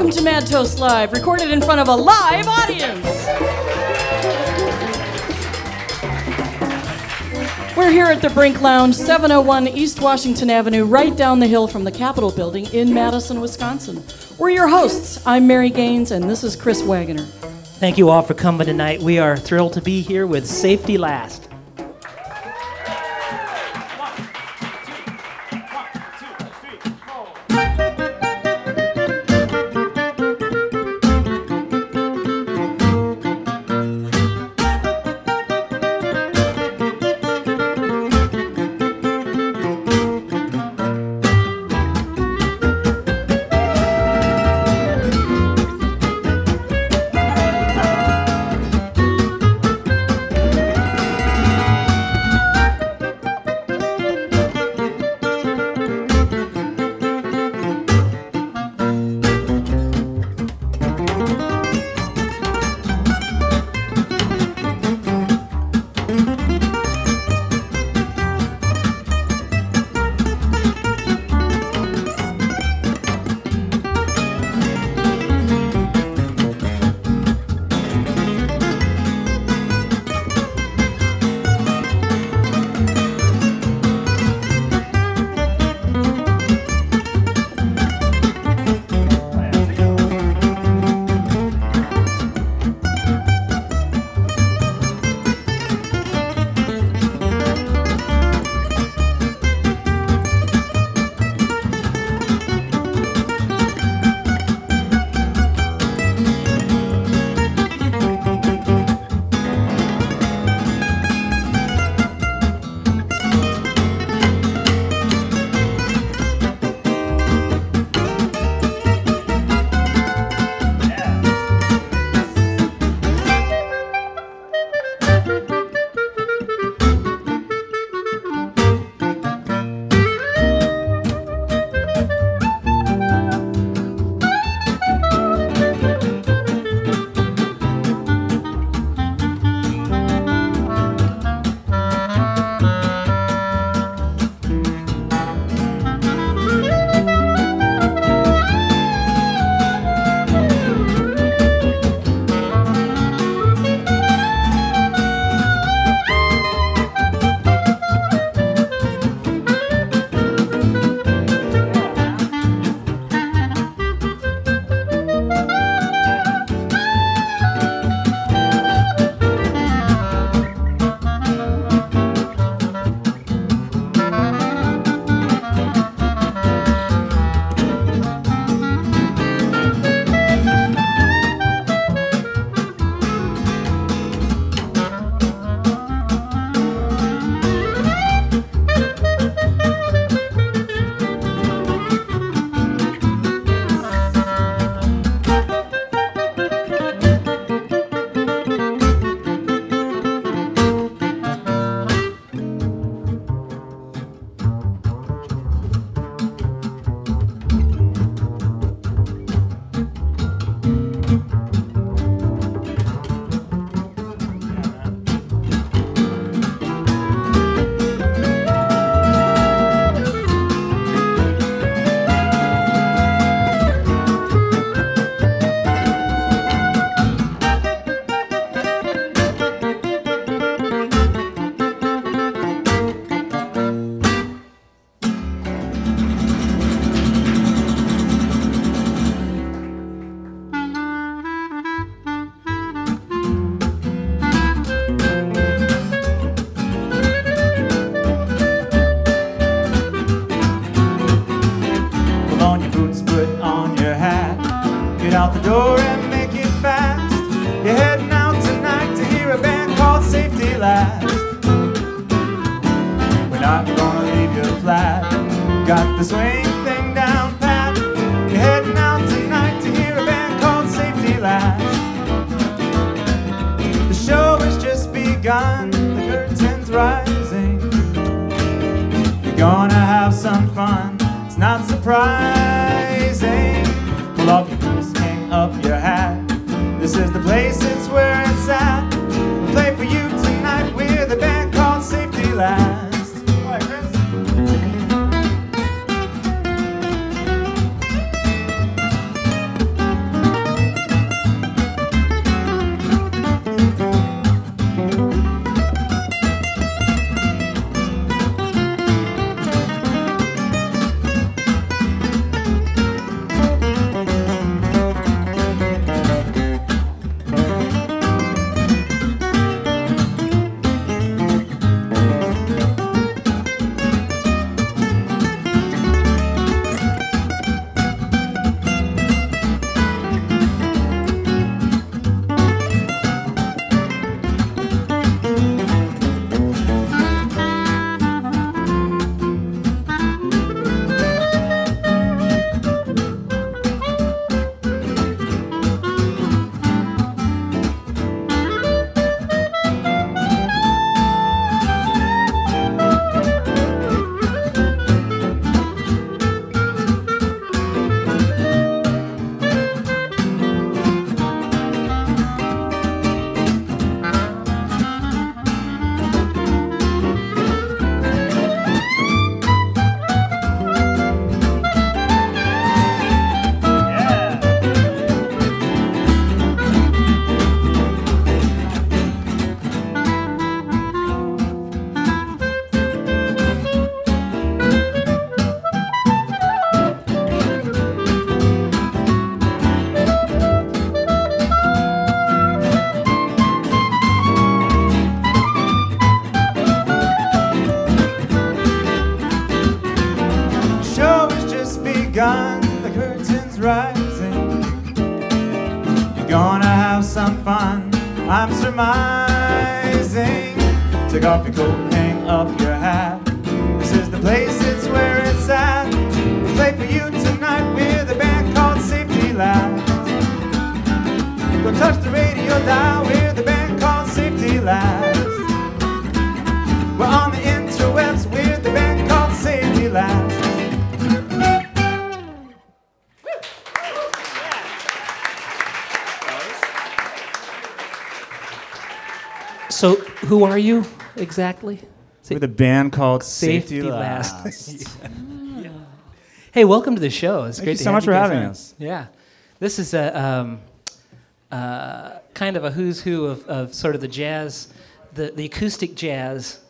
Welcome to Mad Toast Live, recorded in front of a live audience. We're here at the Brink Lounge, 701 East Washington Avenue, right down the hill from the Capitol building in Madison, Wisconsin. We're your hosts. I'm Mary Gaines, and this is Chris Wagoner. Thank you all for coming tonight. We are thrilled to be here with Safety Last. flat. Got the swing thing down pat. You're heading out tonight to hear a band called Safety Last. The show has just begun, the curtain's rising. You're gonna have some fun, it's not surprising. So, who are you exactly? With a band called Safety Safety, Last. Last. Hey, welcome to the show. It's Thank great you to so much for having on. us. Yeah, this is a um, uh, kind of a who's who of, of sort of the jazz, the, the acoustic jazz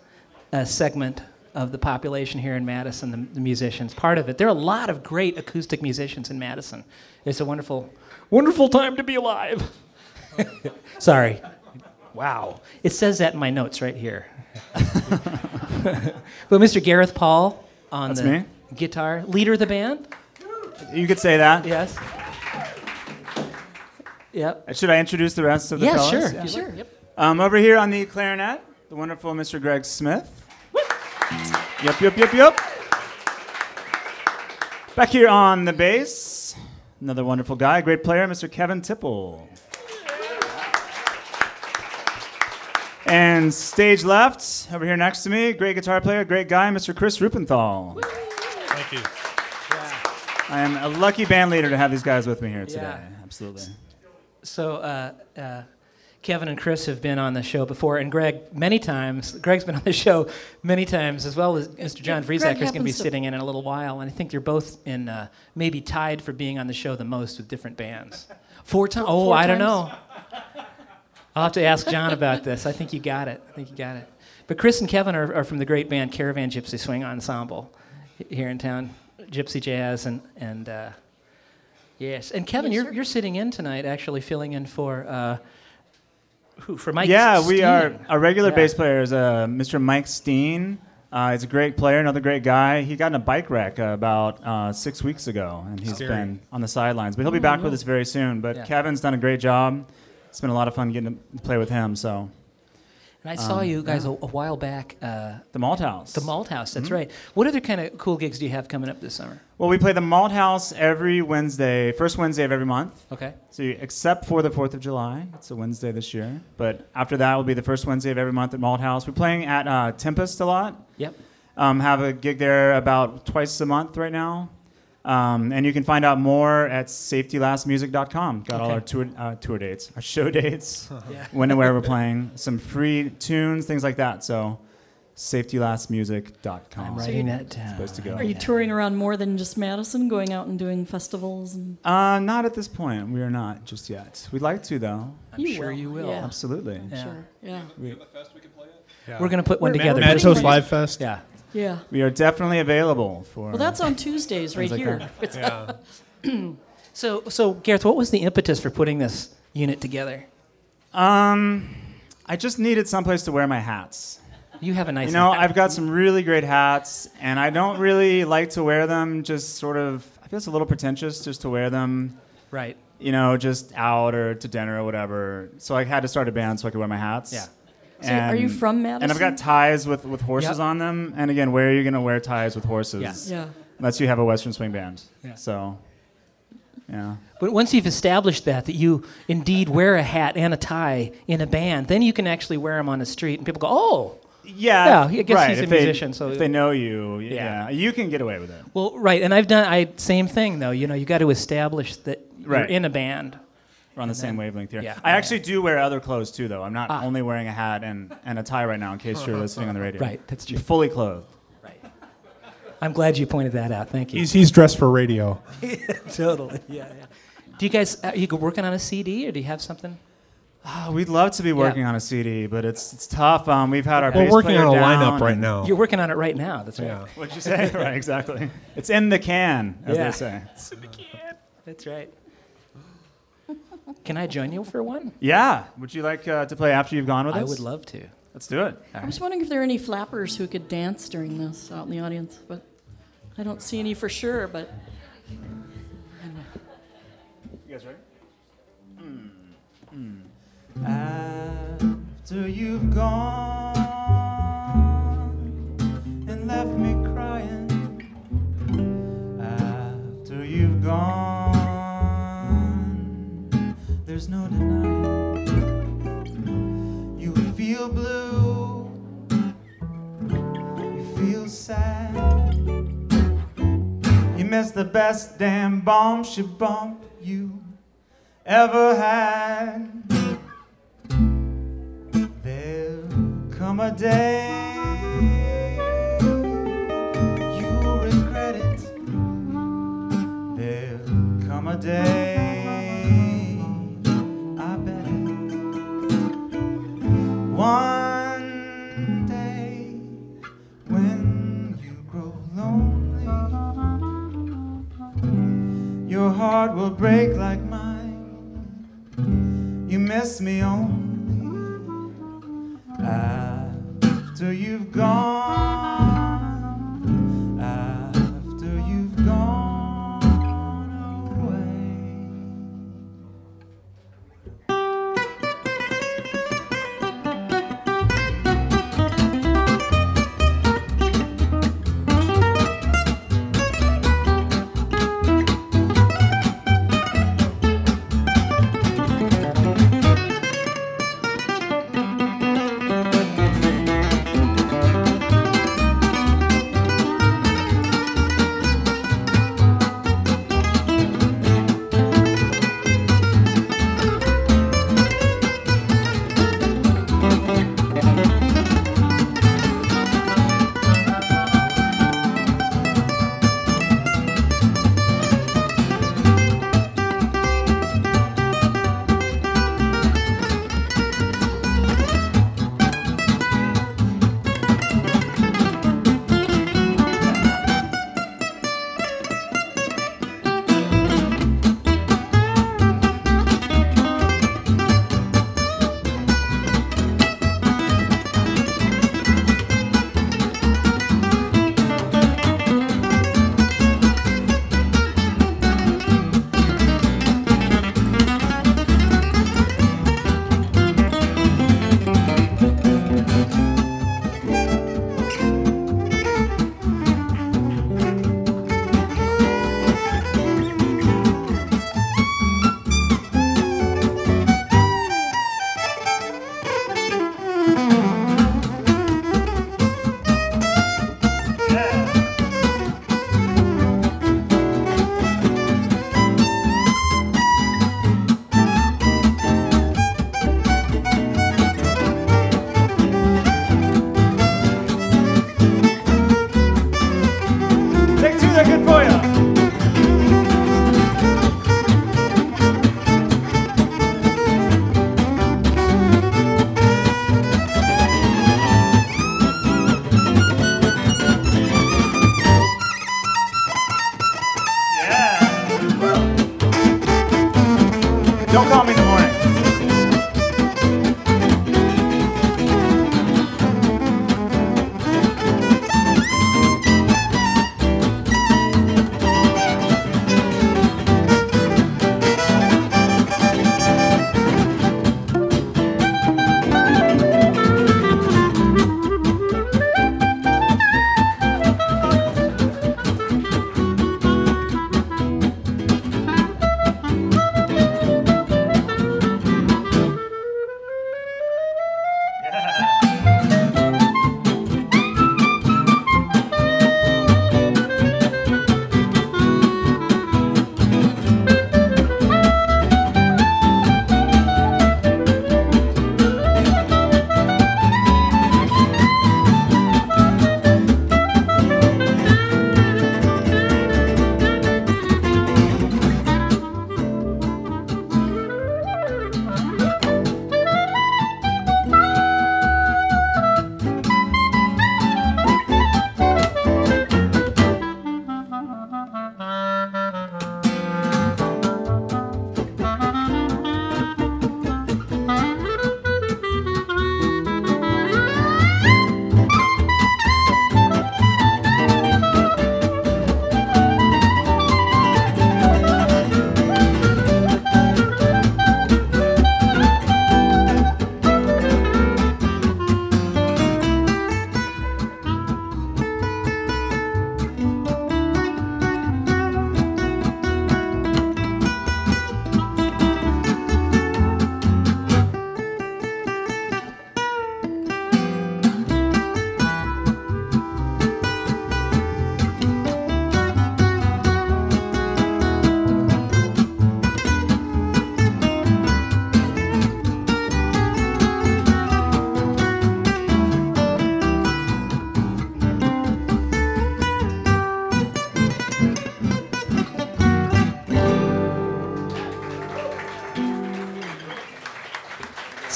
uh, segment of the population here in Madison, the, the musicians. Part of it. There are a lot of great acoustic musicians in Madison. It's a wonderful, wonderful time to be alive. Sorry. Wow. It says that in my notes right here. but Mr. Gareth Paul on That's the me. guitar, leader of the band. You could say that. Yes. Yep. Should I introduce the rest of the Yeah, fellas? sure. Yeah. Sure. Yep. Um, over here on the clarinet, the wonderful Mr. Greg Smith. Yep, yep, yep, yep. Back here on the bass, another wonderful guy, great player, Mr. Kevin Tipple. And stage left, over here next to me, great guitar player, great guy, Mr. Chris Rupenthal. Thank you. I am a lucky band leader to have these guys with me here today. Yeah. Absolutely. So, uh, uh, Kevin and Chris have been on the show before, and Greg many times. Greg's been on the show many times, as well as Mr. John Greg Friesacker is going to be sitting in in a little while, and I think you're both in uh, maybe tied for being on the show the most with different bands. Four times? Oh, I don't know. I'll have to ask John about this. I think you got it. I think you got it. But Chris and Kevin are, are from the great band Caravan Gypsy Swing Ensemble here in town, Gypsy Jazz, and and uh, yes. And Kevin, Yes, you're sir. you're sitting in tonight, actually filling in for uh, who? For Mike. yeah, we are. Our regular Yeah. bass player is uh, Mr. Mike Steen. Uh, he's a great player, another great guy. He got in a bike wreck uh, about uh, six weeks ago, and he's Scary. been on the sidelines. But he'll be back with us very soon. But Yeah. Kevin's done a great job. It's been a lot of fun getting to play with him. So And I saw Um, you guys a, a while back. Uh, the Malt House. the Malt House. Mm-hmm. That's right. What other kind of cool gigs do you have coming up this summer? Well, we play the Malt House every Wednesday, first Wednesday of every month. Okay. So you, except for the Fourth of July, it's a Wednesday this year. But after that will be the first Wednesday of every month at Malt House. We're playing at uh, Tempest a lot. Yep. Um, have a gig there about twice a month right now. Um, and you can find out more at safetylastmusic.com. Got all our tour, uh, tour dates, our show dates, Yeah. when and where we're playing, some free tunes, things like that. So safetylastmusic.com. I'm writing that down. Supposed to go. Are you touring around more than just Madison, going out and doing festivals? And Uh, not at this point. We are not just yet. We'd like to, though. I'm You sure will, you will. yeah. Absolutely. Yeah. sure, yeah, We, We're going to put one We're- together. we're pretty Mad Toast soon. Live Fest. Yeah. Yeah. we are definitely available for. Well, that's on Tuesdays right like here. Yeah. So, so Gareth, what was the impetus for putting this unit together? Um, I just needed someplace to wear my hats. You have a nice. You know, hat. I've got some really great hats, and I don't really like to wear them just sort of. I feel it's a little pretentious just to wear them, right. you know, just out or to dinner or whatever. So I had to start a band so I could wear my hats. Yeah. So are you from Madison? And I've got ties with, with horses Yep. on them. And again, where are you going to wear ties with horses? Yeah. Yeah. Unless you have a Western swing band. Yeah. So, yeah. But once you've established that, that you indeed wear a hat and a tie in a band, then you can actually wear them on the street, and people go, "Oh, Yeah, Yeah, I guess right. he's a if they- musician, so- if they know you, Yeah. yeah. you can get away with it. well, right." And I've done I same thing though. You know, you got to establish that you're in a band. We're on the And same then- wavelength here. yeah. I actually do wear other clothes too, though. I'm not Ah. only wearing a hat and, and a tie right now, in case you're listening on the radio. Right, that's I'm true. fully clothed. Right. I'm glad you pointed that out. Thank you. He's, he's dressed for radio. totally. Yeah, yeah. Do you guys are you working on a CD or do you have something? Oh, we'd love to be working on a CD, but it's it's tough. Um, we've had our We're bass working player on a down lineup right now. You're working on it right now. That's right. Yeah. What'd you say? right, exactly. It's in the can, as Yeah. they say. It's in the can. That's right. Can I join you for one? Yeah. Would you like uh, to play after you've gone with us? I would love to. Let's do it. I was wondering if there are any flappers who could dance during this out in the audience, but I don't see any for sure. But You guys ready? Mm. Mm. After you've gone there's no denying. You feel blue, you feel sad. You miss the best damn bomb she bump you ever had. There'll come a day you'll regret it. There'll come a day, heart will break like mine. You miss me only after you've gone.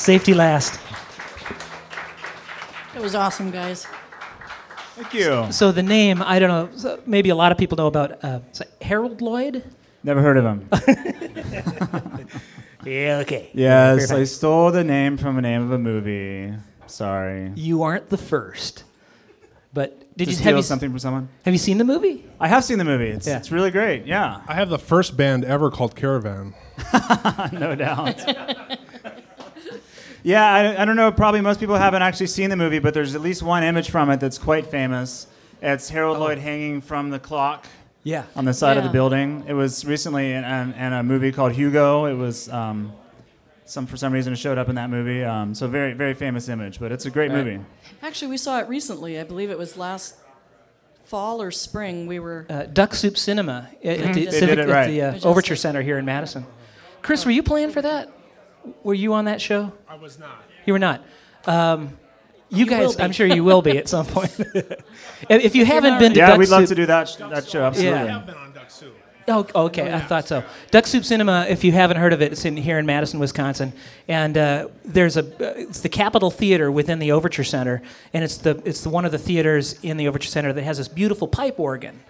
Safety last. It was awesome, guys. Thank you. So the name, I don't know, so maybe a lot of people know about uh, Harold Lloyd. Never heard of him. Yeah, okay. yes, I stole the name from a name of a movie. Sorry. You aren't the first. But did to you steal have you, something from someone? have you seen the movie? I have seen the movie. It's, Yeah. it's really great. Yeah, I have the first band ever called Caravan. no doubt. yeah, I, I don't know. Probably most people haven't actually seen the movie, but there's at least one image from it that's quite famous. It's Harold Lloyd hanging from the clock Yeah. on the side of the building. It was recently in, in, in a movie called Hugo. It was um, some for some reason it showed up in that movie. Um, so very very famous image, but it's a great Right. movie. Actually, we saw it recently. I believe it was last fall or spring. We were. Uh, Duck Soup Cinema at, at the, They Civic, did it at the uh, Overture Center here in Madison. Chris, were you playing for that? Were you on that show? I was not. You were not. Um, you, You guys. I'm sure you will be at some point. if if you haven't been to Duck Soup, Yeah, Duck we'd love Soup, to do that sh- that show. Absolutely. Yeah. I've been on Duck Soup. Oh, okay. I thought so. Duck Soup Cinema. If you haven't heard of it, it's in here in Madison, Wisconsin, and uh, there's a. It's the Capitol Theater within the Overture Center, and it's the it's the one of the theaters in the Overture Center that has this beautiful pipe organ,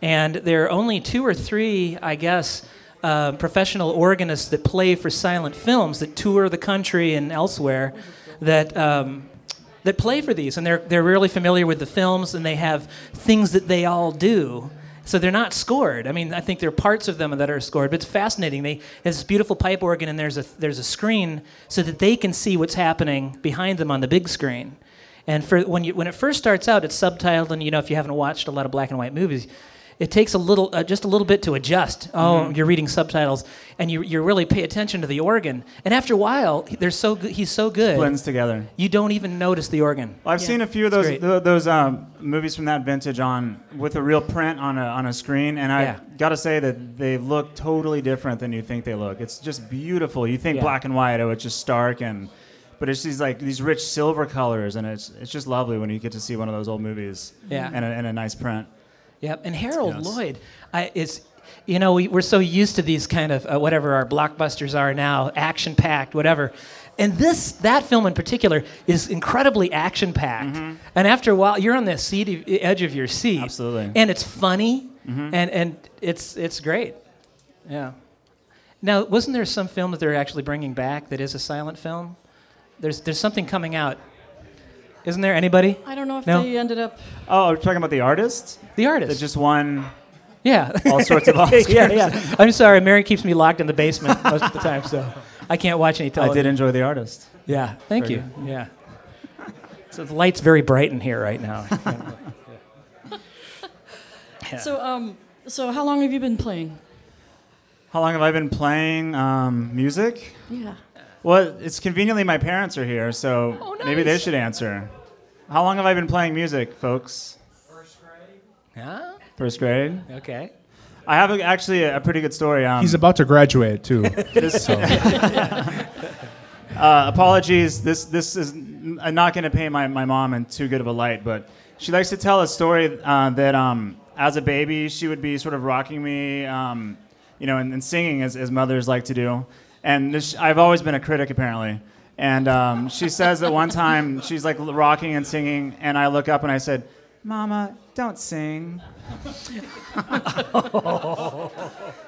and there are only two or three, I guess. Professional organists that play for silent films that tour the country and elsewhere that um, that play for these, and they're they're really familiar with the films, and they have things that they all do. So they're not scored. I mean, I think there are parts of them that are scored, but it's fascinating. They there's this beautiful pipe organ, and there's a there's a screen so that they can see what's happening behind them on the big screen. And for when you when it first starts out, it's subtitled, and you know if you haven't watched a lot of black and white movies. It takes a little, uh, just a little bit to adjust. Oh, you're reading subtitles, and you you really pay attention to the organ. And after a while, they're so good, he's so good, Blends together. you don't even notice the organ. Well, I've Yeah. seen a few of those th- those um, movies from that vintage on with a real print on a on a screen, and I Yeah. got to say that they look totally different than you think they look. It's just beautiful. You think Yeah. black and white, oh, it's just stark, and but it's these like these rich silver colors, and it's it's just lovely when you get to see one of those old movies. Yeah. And a, and a nice print. Yep, and Harold Yes. Lloyd, I, it's you know we, we're so used to these kind of uh, whatever our blockbusters are now, action packed, whatever. And this that film in particular is incredibly action packed. And after a while, you're on the seat edge of your seat. Absolutely. And it's funny, and and it's it's great. Yeah. Now, wasn't there some film that they're actually bringing back that is a silent film? There's there's something coming out. Isn't there anybody? I don't know if No. they ended up. Oh, are talking about the artist The that artist. just won Yeah. all sorts of Oscars? yeah, yeah. I'm sorry, Mary keeps me locked in the basement most of the time, so I can't watch any television. I did enjoy the artist. Yeah, thank Very you. Yeah. So the light's very bright in here right now. Yeah. So, um, so how long have you been playing? How long have I been playing um, music? Yeah. Well, it's conveniently my parents are here, so Oh, maybe they should answer. How long have I been playing music, folks? Huh? First grade. Okay. I have a, actually a, pretty good story. Um, He's about to graduate too. this, So uh, apologies. This this is n- I'm not going to paint my, my mom in too good of a light, but she likes to tell a story uh, that um, as a baby she would be sort of rocking me, um, you know, and, and singing as, as mothers like to do. And this, I've always been a critic apparently. And um, she says that one time she's like rocking and singing, and I look up and I said, "Mama, don't sing."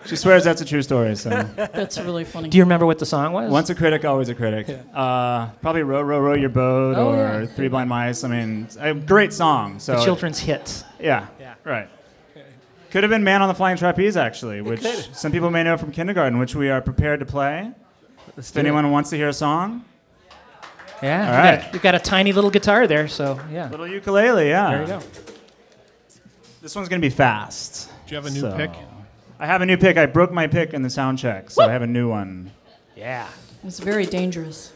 she swears that's a true story. So. That's really funny. Do you remember what the song was? Once a critic, always a critic. Uh, probably row, row, row your boat Oh, or yeah. Three Blind Mice. I mean, a great song. So the children's hit. yeah, Yeah. right. Could have been Man on the Flying Trapeze actually, which some people may know from kindergarten, which we are prepared to play. Let's If do it. anyone wants to hear a song, Yeah. All you right. got, you've got a tiny little guitar there, so yeah. little ukulele, yeah. There you go. This one's gonna be fast. do you have a new So- pick? I have a new pick. I broke my pick in the sound check, so I have a new one. Yeah. It's very dangerous.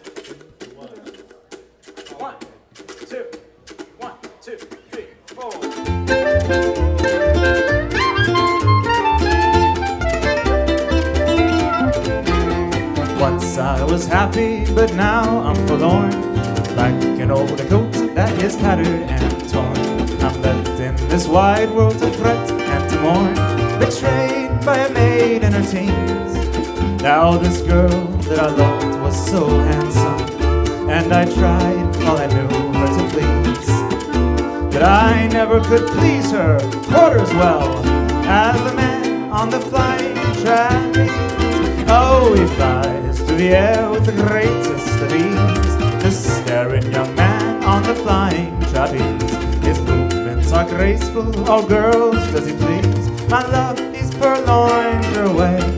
Once I was happy, but now I'm forlorn. Like an old coat that is tattered and torn. I'm left in this wide world to fret and to mourn. Betrayed by a maid in her teens. Now this girl that I loved was so handsome. and I tried all I knew her to please. But I never could please her quarter as well as the man on the flying trapeze. Oh, flies through the air with the greatest of ease. This staring young man on the flying trapeze. His movements are graceful, oh girls, does he please? My love, he's purloined away.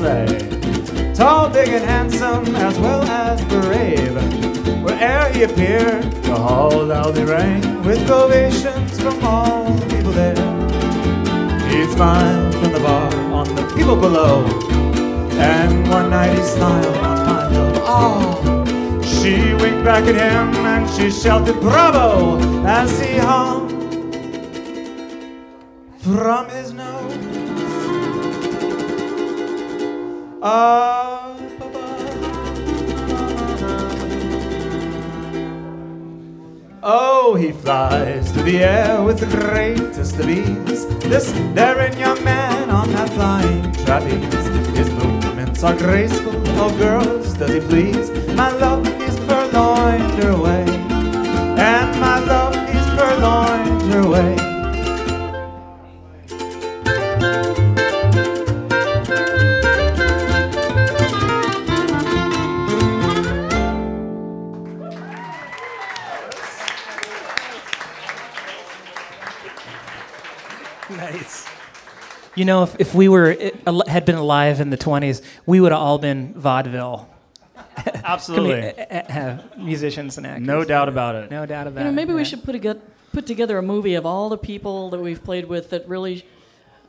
Sleigh. Tall, big, and handsome, as well as brave. Where'er he appeared, the hall loudly rang with ovations from all the people there. He'd smile from the bar on the people below, and one night he smiled on my love. Oh, she winked back at him and she shouted bravo as he hung Ah, Up. Oh, he flies through the air with the greatest of ease. This daring young man on that flying trapeze. His movements are graceful. Oh, girls, does he please? My love, he's purloined away. And my love, he's purloined away. You know, if, if we were had been alive in the 20s, we would have all been vaudeville Absolutely. commu- uh, uh, musicians and actors. No doubt about it. No doubt about You know, it. maybe we yeah. should put, a good, put together a movie of all the people that we've played with that really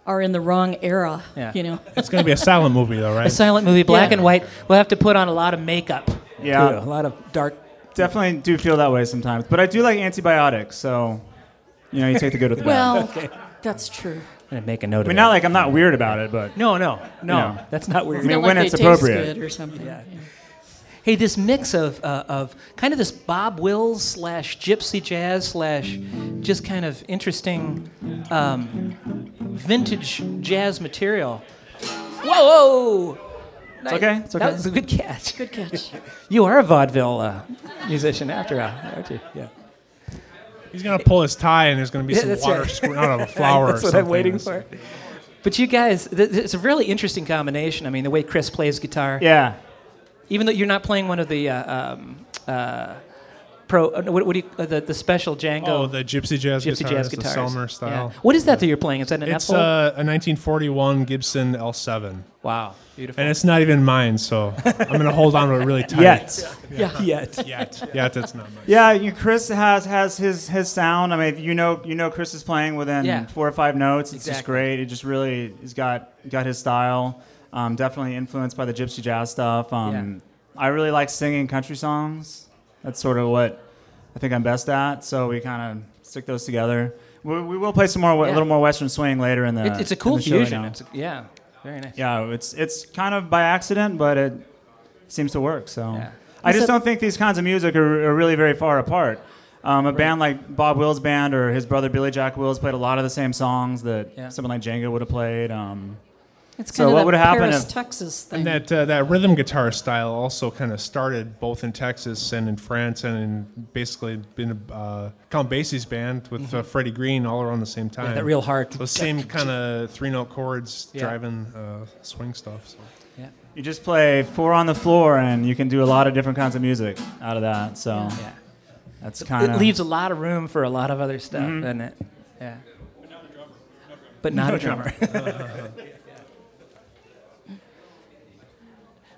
are in the wrong era. Yeah. You know, It's going to be a silent movie, though, right? A silent movie, black Yeah. and white. We'll have to put on a lot of makeup. Yeah. too, a lot of dark. Definitely do feel that way sometimes. But I do like antibiotics, so you know, you take the good with the bad. well, that's true. I'm gonna make a note I of mean, that. not like I'm not weird about it, but no, no, no. Yeah. That's not weird. I mean, Not when like it's appropriate. good or something. Yeah. yeah. Hey, this mix of uh, of kind of this Bob Wills slash gypsy jazz slash just kind of interesting um, vintage jazz material. Whoa! whoa. it's okay. It's okay. That was a good catch. Good catch. You are a vaudeville uh, musician after all, aren't you? Yeah. He's going to pull his tie, and there's going to be Yeah, some that's water right. squirting out of a flower That's or what something. I'm waiting It's- for. But you guys, th- th- it's a really interesting combination. I mean, the way Chris plays guitar. yeah. Even though you're not playing one of the uh, um, uh, pro, uh, what, what do you, uh, the, the special Django Oh, the gypsy jazz gypsy guitars, jazz the guitars. Selmer Yeah. style. What is that that you're playing? Is that an It's F-hole? uh, a 1941 Gibson L7. wow, beautiful. And it's not even mine, so I'm going to hold on to it really tight. Yet. Yeah. Yet. Yet. Yet, it's not mine. Yeah, you, Chris has has his his sound. I mean, you know, you know, Chris is playing within Yeah. four or five notes. It's just great. It just really he's got got his style. Um, definitely influenced by the gypsy jazz stuff. Um, I really like singing country songs. That's sort of what I think I'm best at. So we kind of stick those together. We, we will play some more, a little more Western swing later in the. It, it's a cool the show right fusion. It's a, yeah, very nice. yeah, it's it's kind of by accident, but it seems to work. So Yeah. I just that- don't think these kinds of music are, are really very far apart. Um, a band like Bob Wills' band or his brother Billy Jack Wills played a lot of the same songs that Yeah. someone like Django would have played. Um, It's So kind what would happen Paris, if- Texas thing. And that uh, that rhythm guitar style also kind of started both in Texas and in France and in basically been uh, Count Basie's band with uh, Freddie Green all around the same time. Yeah, that real hard. Those same kind of three note chords Yeah. driving uh, swing stuff. So. you just play four on the floor and you can do a lot of different kinds of music out of that. So Yeah. that's kind of It leaves a lot of room for a lot of other stuff, Mhm. doesn't it? Yeah. But not a drummer.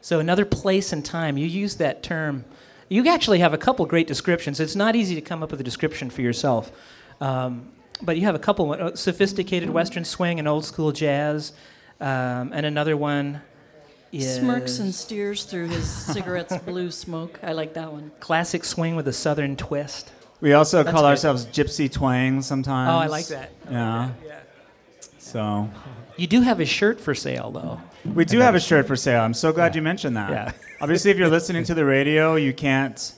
so another place and time. You use that term. You actually have a couple great descriptions. It's not easy to come up with a description for yourself, um, but you have a couple: uh, sophisticated Western swing and old school jazz, um, and another one is Smirks and steers through his cigarette's blue smoke. I like that one. classic swing with a southern twist. We also That's call good. ourselves Gypsy Twang sometimes. Oh, I like that. Yeah. Yeah. So You do have a shirt for sale, though. We do have a shirt for sale. I'm so glad you mentioned that. Yeah. Obviously, if you're listening to the radio, you can't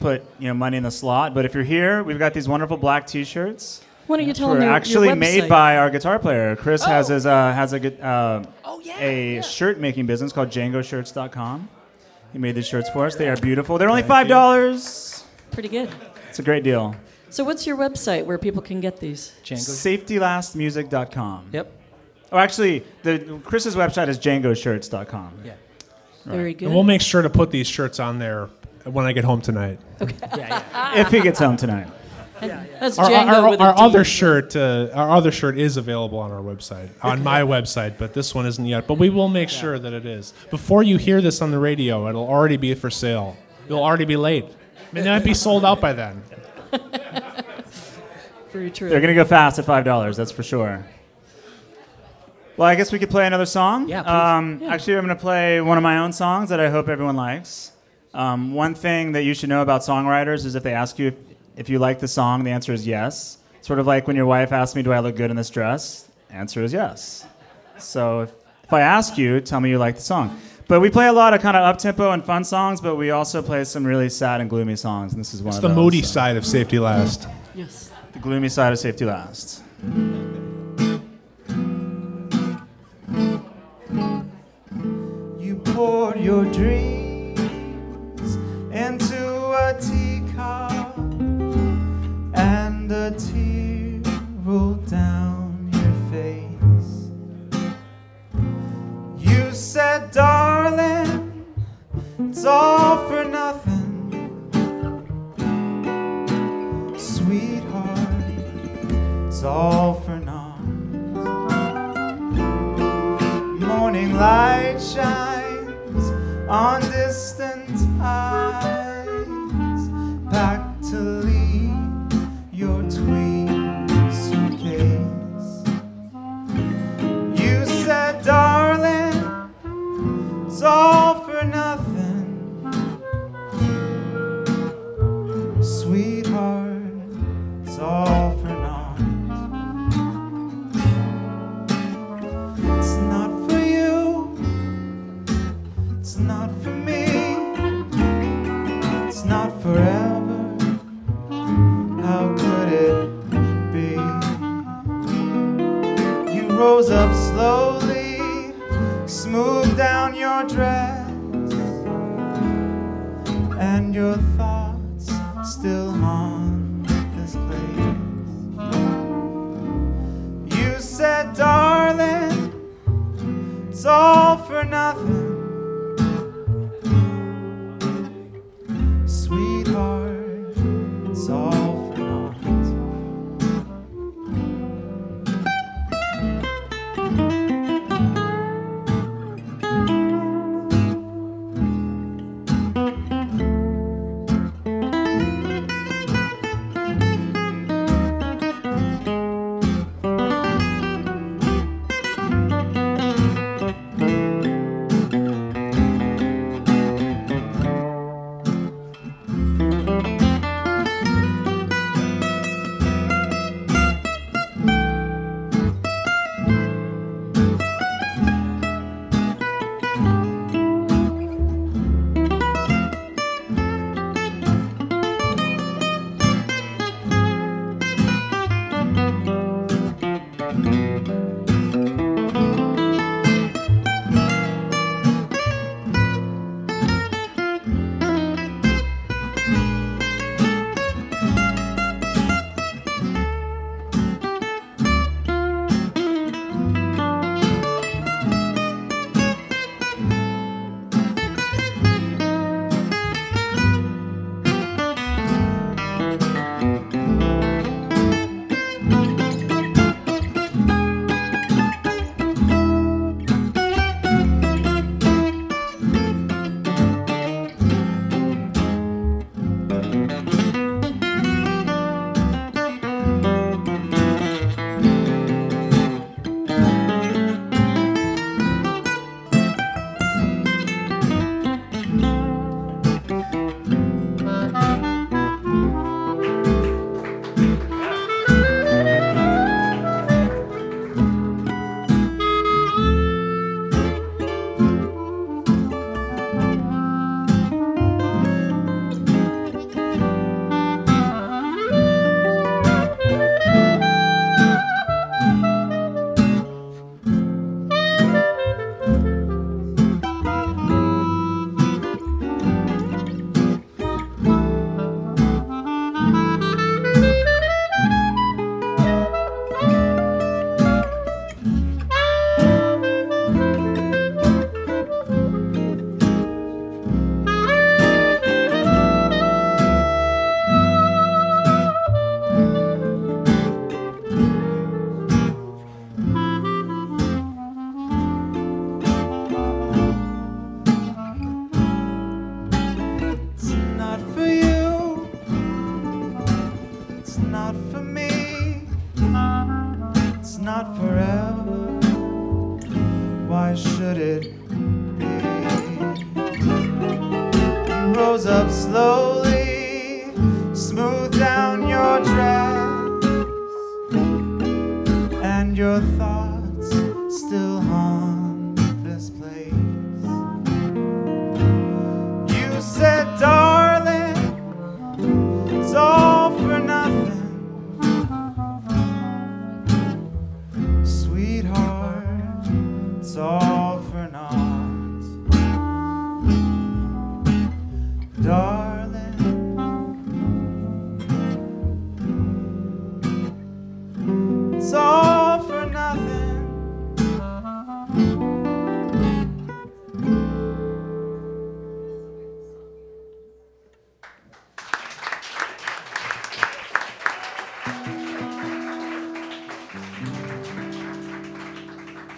put you know money in the slot. But if you're here, we've got these wonderful black T-shirts. Why don't you tell Were them your, actually your made by our guitar player. Chris has Oh. his uh, has a good uh, Oh yeah. a shirt making business called DjangoShirts.com. He made these shirts for us. They are beautiful. They're only five dollars. Pretty good. It's a great deal. So, what's your website where people can get these? Django. SafetyLastMusic.com. Yep. Oh, actually, the Chris's website is DjangoShirts.com. Yeah. Very good. And we'll make sure to put these shirts on there when I get home tonight. Yeah. Yeah. If he gets home tonight. That's Our, Django our, with our other shirt, uh, our other shirt is available on our website, on my website, but this one isn't yet. But we will make sure that it is. Before you hear this on the radio, it'll already be for sale. It'll already be late. It might be sold out by then. Very true. They're going to go fast at $5, that's for sure. Well, I guess we could play another song. Yeah, please. Um, Yeah. Actually, I'm going to play one of my own songs that I hope everyone likes. Um, one thing that you should know about songwriters is if they ask you if, if you like the song, the answer is yes. Sort of like when your wife asks me, Do I look good in this dress? Answer is yes. So if, if I ask you, tell me you like the song. But we play a lot of kind of up tempo and fun songs, but we also play some really sad and gloomy songs, and this is one It's of the those. moody so- side of Safety Last. yes. The gloomy side of safety last. Your dreams into a teacup, and a tear rolled down your face. You said, darling, it's all for nothing. Sweetheart, it's all for naught. Morning light shines on distant eyes. Back to leave your tweed suitcase. You said, darling, it's all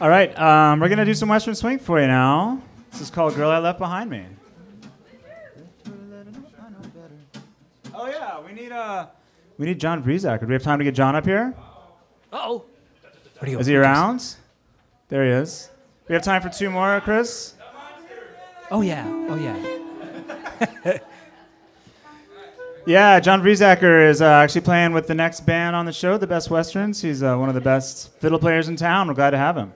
All right, um, we're gonna do some Western swing for you now. This is called "Girl I Left Behind Me." Oh yeah, we need uh, we need John Brezacker. Do we have time to get John up here? Oh. Where do you Is he around? There he is. We have time for two more, Chris. Oh yeah. Oh yeah. Yeah, John Brezacker is uh, actually playing with the next band on the show, the Best Westerns. He's uh, one of the best fiddle players in town. We're glad to have him.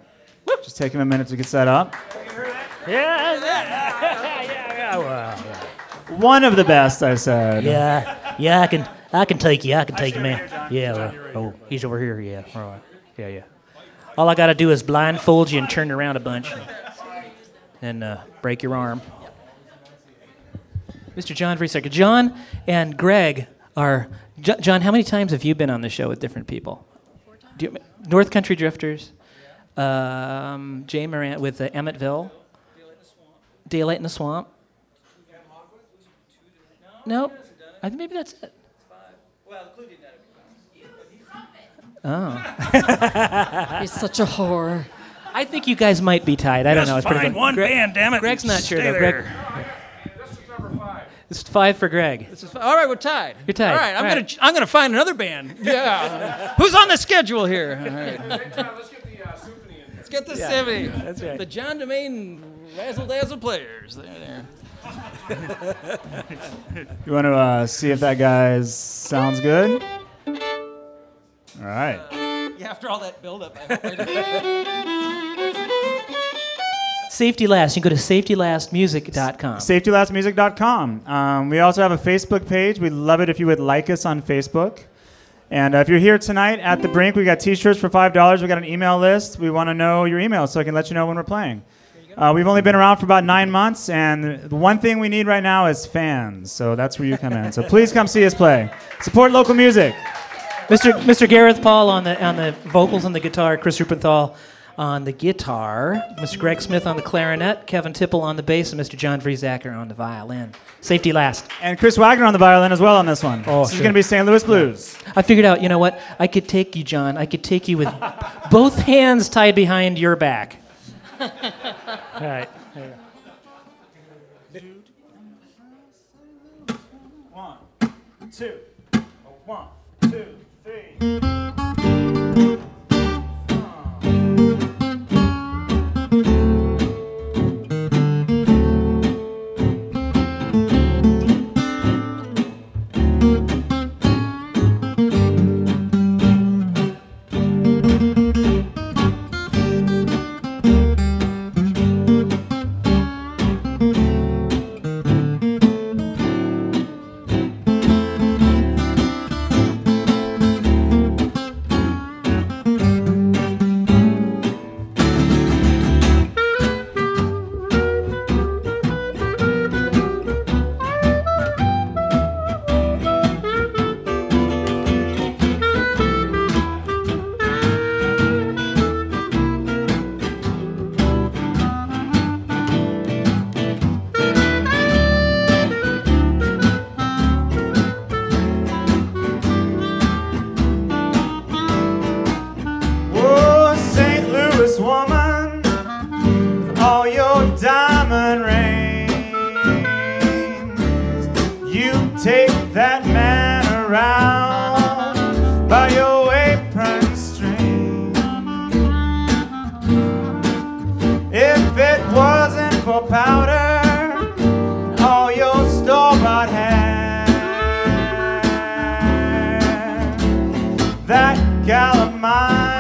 Just take him a minute to get set up. Yeah, yeah, yeah, well, One of the best, I said. yeah, yeah. I can, I can take you. I can take you, man. Yeah. Well, oh, he's over here. Yeah. All right. Yeah, yeah. All I gotta do is blindfold you and turn you around a bunch, and uh, break your arm. Mr. John Vreesacker. John and Greg are. John, how many times have you been on the show with different people? Do you, North Country Drifters, um, Jay Moran with uh, Emmettville, Daylight in the Swamp. Nope. I think maybe that's it. Oh, he's such a whore. I think you guys might be tied. I don't know. It's pretty Find good. one Greg- band, damn it. Greg's not sure Stay though. Greg, there. this is five for Greg. This is- all right, we're tied. You're tied. All right, I'm All gonna. I'm gonna find another band. Yeah. Who's on the schedule here? All right. Let's get the symphony. That's right. The John Domain Razzle Dazzle Players. There, there. You want to uh, see if that guy's sounds good? All right. Yeah, after all that buildup, I hope I. Safety Last. You can go to safetylastmusic.com. SafetyLastMusic.com. Um, we also have a Facebook page. We'd love it if you would like us on Facebook. And uh, if you're here tonight at the Brink, we got T-shirts for five dollars. We got an email list. We want to know your email so I can let you know when we're playing. Uh, we've only been around for about nine months, and the one thing we need right now is fans. So that's where you come in. So please come see us play. Support local music. Mr. Mr. Gareth Paul on the on the vocals and the guitar, Chris Rupenthal on the guitar, Mr. Greg Smith on the clarinet, Kevin Tipple on the bass, and Mr. John Vriesacker on the violin. Safety last. And Chris Wagner on the violin as well on this one. Oh, this is going to be St. Louis Blues. I figured out, you know what? I could take you, John. I could take you with both hands tied behind your back. All right. One, two, one, two, three. gal of mine.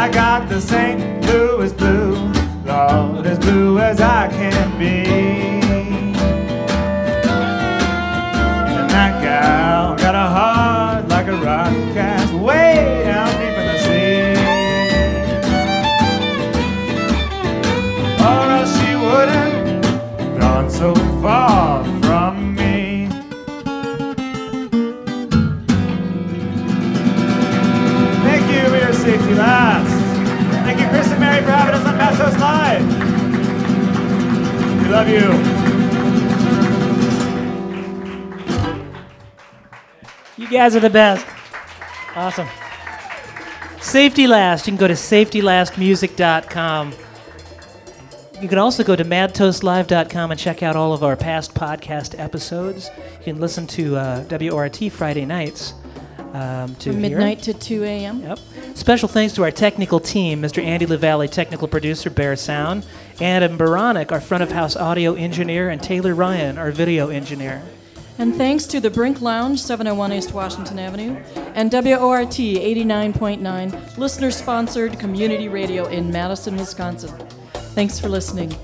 I, got the St. Louis blue, Lord, as blue as I can be. And that gal got a heart like a rock cast way down deep in the sea. Or else she wouldn't gone so far from me. Thank you your safety last. Us Live. We love you. You guys are the best. Awesome. Safety Last. You can go to safetylastmusic.com. You can also go to madtoastlive.com and check out all of our past podcast episodes. You can listen to uh, WORT Friday nights. Um, to From midnight to 2 a.m. Yep. Special thanks to our technical team, Mr. Andy LaValle, technical producer, Bear Sound, Adam Baronic, our front of house audio engineer, and Taylor Ryan, our video engineer. And thanks to the Brink Lounge, 701 East Washington Avenue, and WORT 89.9, listener sponsored community radio in Madison, Wisconsin. Thanks for listening.